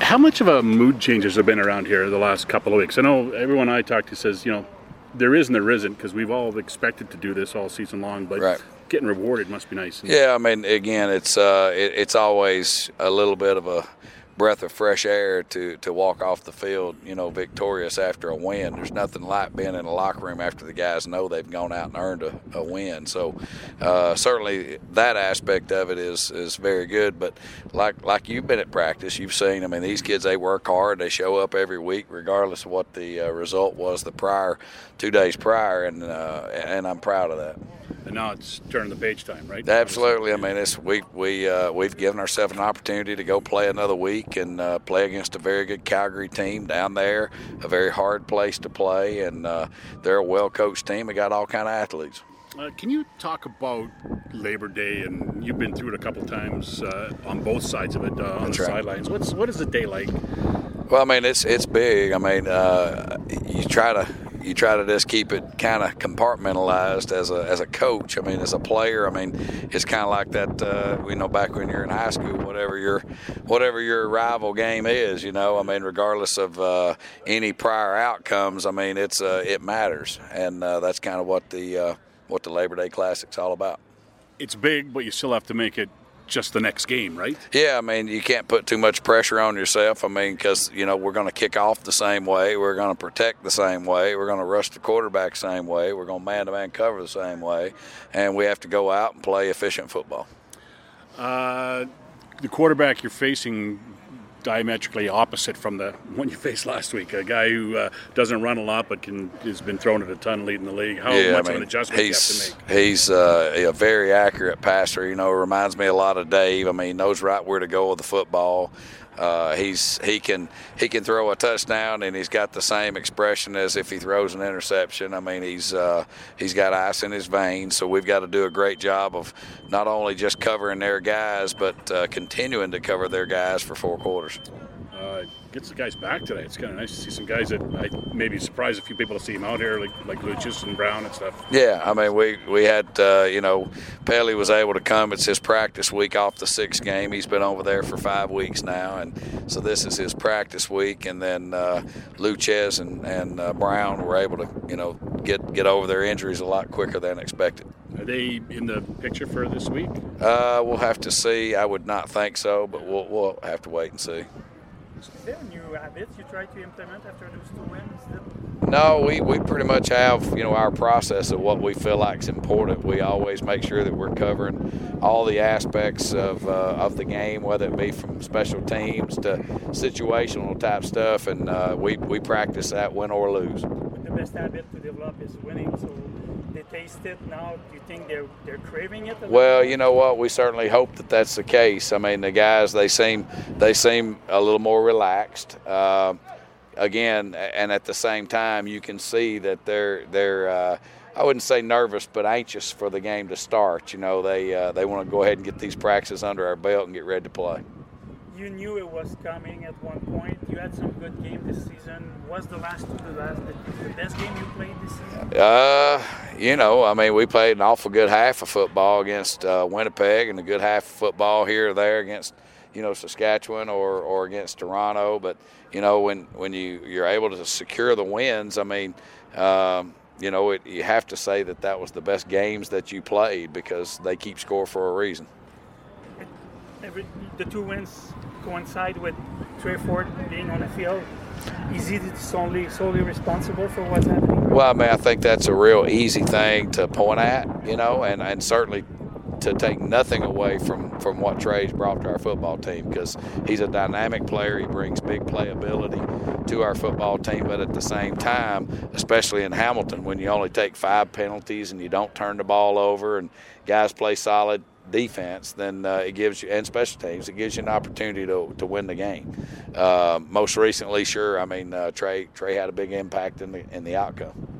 How much of a mood change has there been around here the last couple of weeks? I know everyone I talk to says, you know, there is and there isn't because we've all expected to do this all season long, but Right. getting rewarded must be nice. Yeah, I mean, again, it's uh, it, it's always a little bit of a breath of fresh air to to walk off the field, you know, victorious after a win. There's nothing like being in a locker room after the guys know they've gone out and earned a, a win. So uh, certainly that aspect of it is is very good. But like like you've been at practice, you've seen. I mean, these kids they work hard. They show up every week, regardless of what the uh, result was the prior two days prior, and uh, and I'm proud of that. And now it's turning the page time, right? Absolutely. I mean, it's we we uh, we've given ourselves an opportunity to go play another week and uh, play against a very good Calgary team down there, a very hard place to play, and uh, they're a well coached team. We got all kind of athletes. Uh, can you talk about Labor Day? And you've been through it a couple times uh, on both sides of it uh, on That's the right. sidelines. What's what is the day like? Well, I mean, it's it's big. I mean, uh, you try to you try to just keep it kind of compartmentalized as a as a coach. I mean, as a player, I mean, it's kind of like that. Uh, know, back when you're in high school, whatever your whatever your rival game is, you know, I mean, regardless of uh, any prior outcomes, I mean, it's uh, it matters, and uh, that's kind of what the uh, what the Labor Day Classic's all about. It's big, but you still have to make it just the next game, right? Yeah, I mean, you can't put too much pressure on yourself. I mean, because, you know, we're going to kick off the same way. We're going to protect the same way. We're going to rush the quarterback the same way. We're going to man to man cover the same way. And we have to go out and play efficient football. Uh, the quarterback you're facing diametrically opposite from the one you faced last week. A guy who uh, doesn't run a lot but can has been thrown at a ton leading the league. How yeah, much I mean, of an adjustment you have he's, to make? He's uh, a very accurate passer. You know, reminds me a lot of Dave. I mean, he knows right where to go with the football. Uh, he's he can he can throw a touchdown and he's got the same expression as if he throws an interception. I mean he's uh, he's got ice in his veins, so we've got to do a great job of not only just covering their guys but uh, continuing to cover their guys for four quarters. Uh, gets the guys back today. It's kind of nice to see some guys that I maybe surprised a few people to see him out here, like like Lucius and Brown and stuff. Yeah, I mean, we we had uh, you know, Pelly was able to come. It's his practice week off the sixth game. He's been over there for five weeks now, and so this is his practice week. And then uh, Luchez and and uh, Brown were able to you know get get over their injuries a lot quicker than expected. Are they in the picture for this week? Uh, we'll have to see. I would not think so, but we'll we'll have to wait and see. Is there new habits you try to implement after those two wins? No, we, we pretty much have you know our process of what we feel like is important. We always make sure that we're covering all the aspects of uh, of the game, whether it be from special teams to situational type stuff, and uh, we we practice that win or lose. But the best habit to develop is winning. So they taste it now. Do you think they're they're craving it? Well, you know what? We certainly hope that that's the case. I mean, the guys they seem they seem a little more relaxed. Uh, again, and at the same time, you can see that they're they're. Uh, I wouldn't say nervous, but anxious for the game to start. You know, they uh, they want to go ahead and get these practices under our belt and get ready to play. you knew it was coming at one point. You had some good game this season. Was the last the last the best game you played this season? Uh, you know, I mean, we played an awful good half of football against uh, Winnipeg, and a good half of football here or there against, you know, Saskatchewan or, or against Toronto. But you know, when when you you're able to secure the wins, I mean, um, you know, it, you have to say that that was the best games that you played because they keep score for a reason. Every, the two wins coincide with Tre Ford being on the field. Is he solely solely responsible for what's happening? Well, I mean, I think that's a real easy thing to point at, you know, and, and certainly to take nothing away from, from what Tre's brought to our football team because he's a dynamic player. He brings big playability to our football team, but at the same time, especially in Hamilton, when you only take five penalties and you don't turn the ball over and guys play solid defense, then uh, it gives you and special teams, it gives you an opportunity to, to win the game. Uh, most recently, sure, I mean uh, Tre Tre had a big impact in the in the outcome.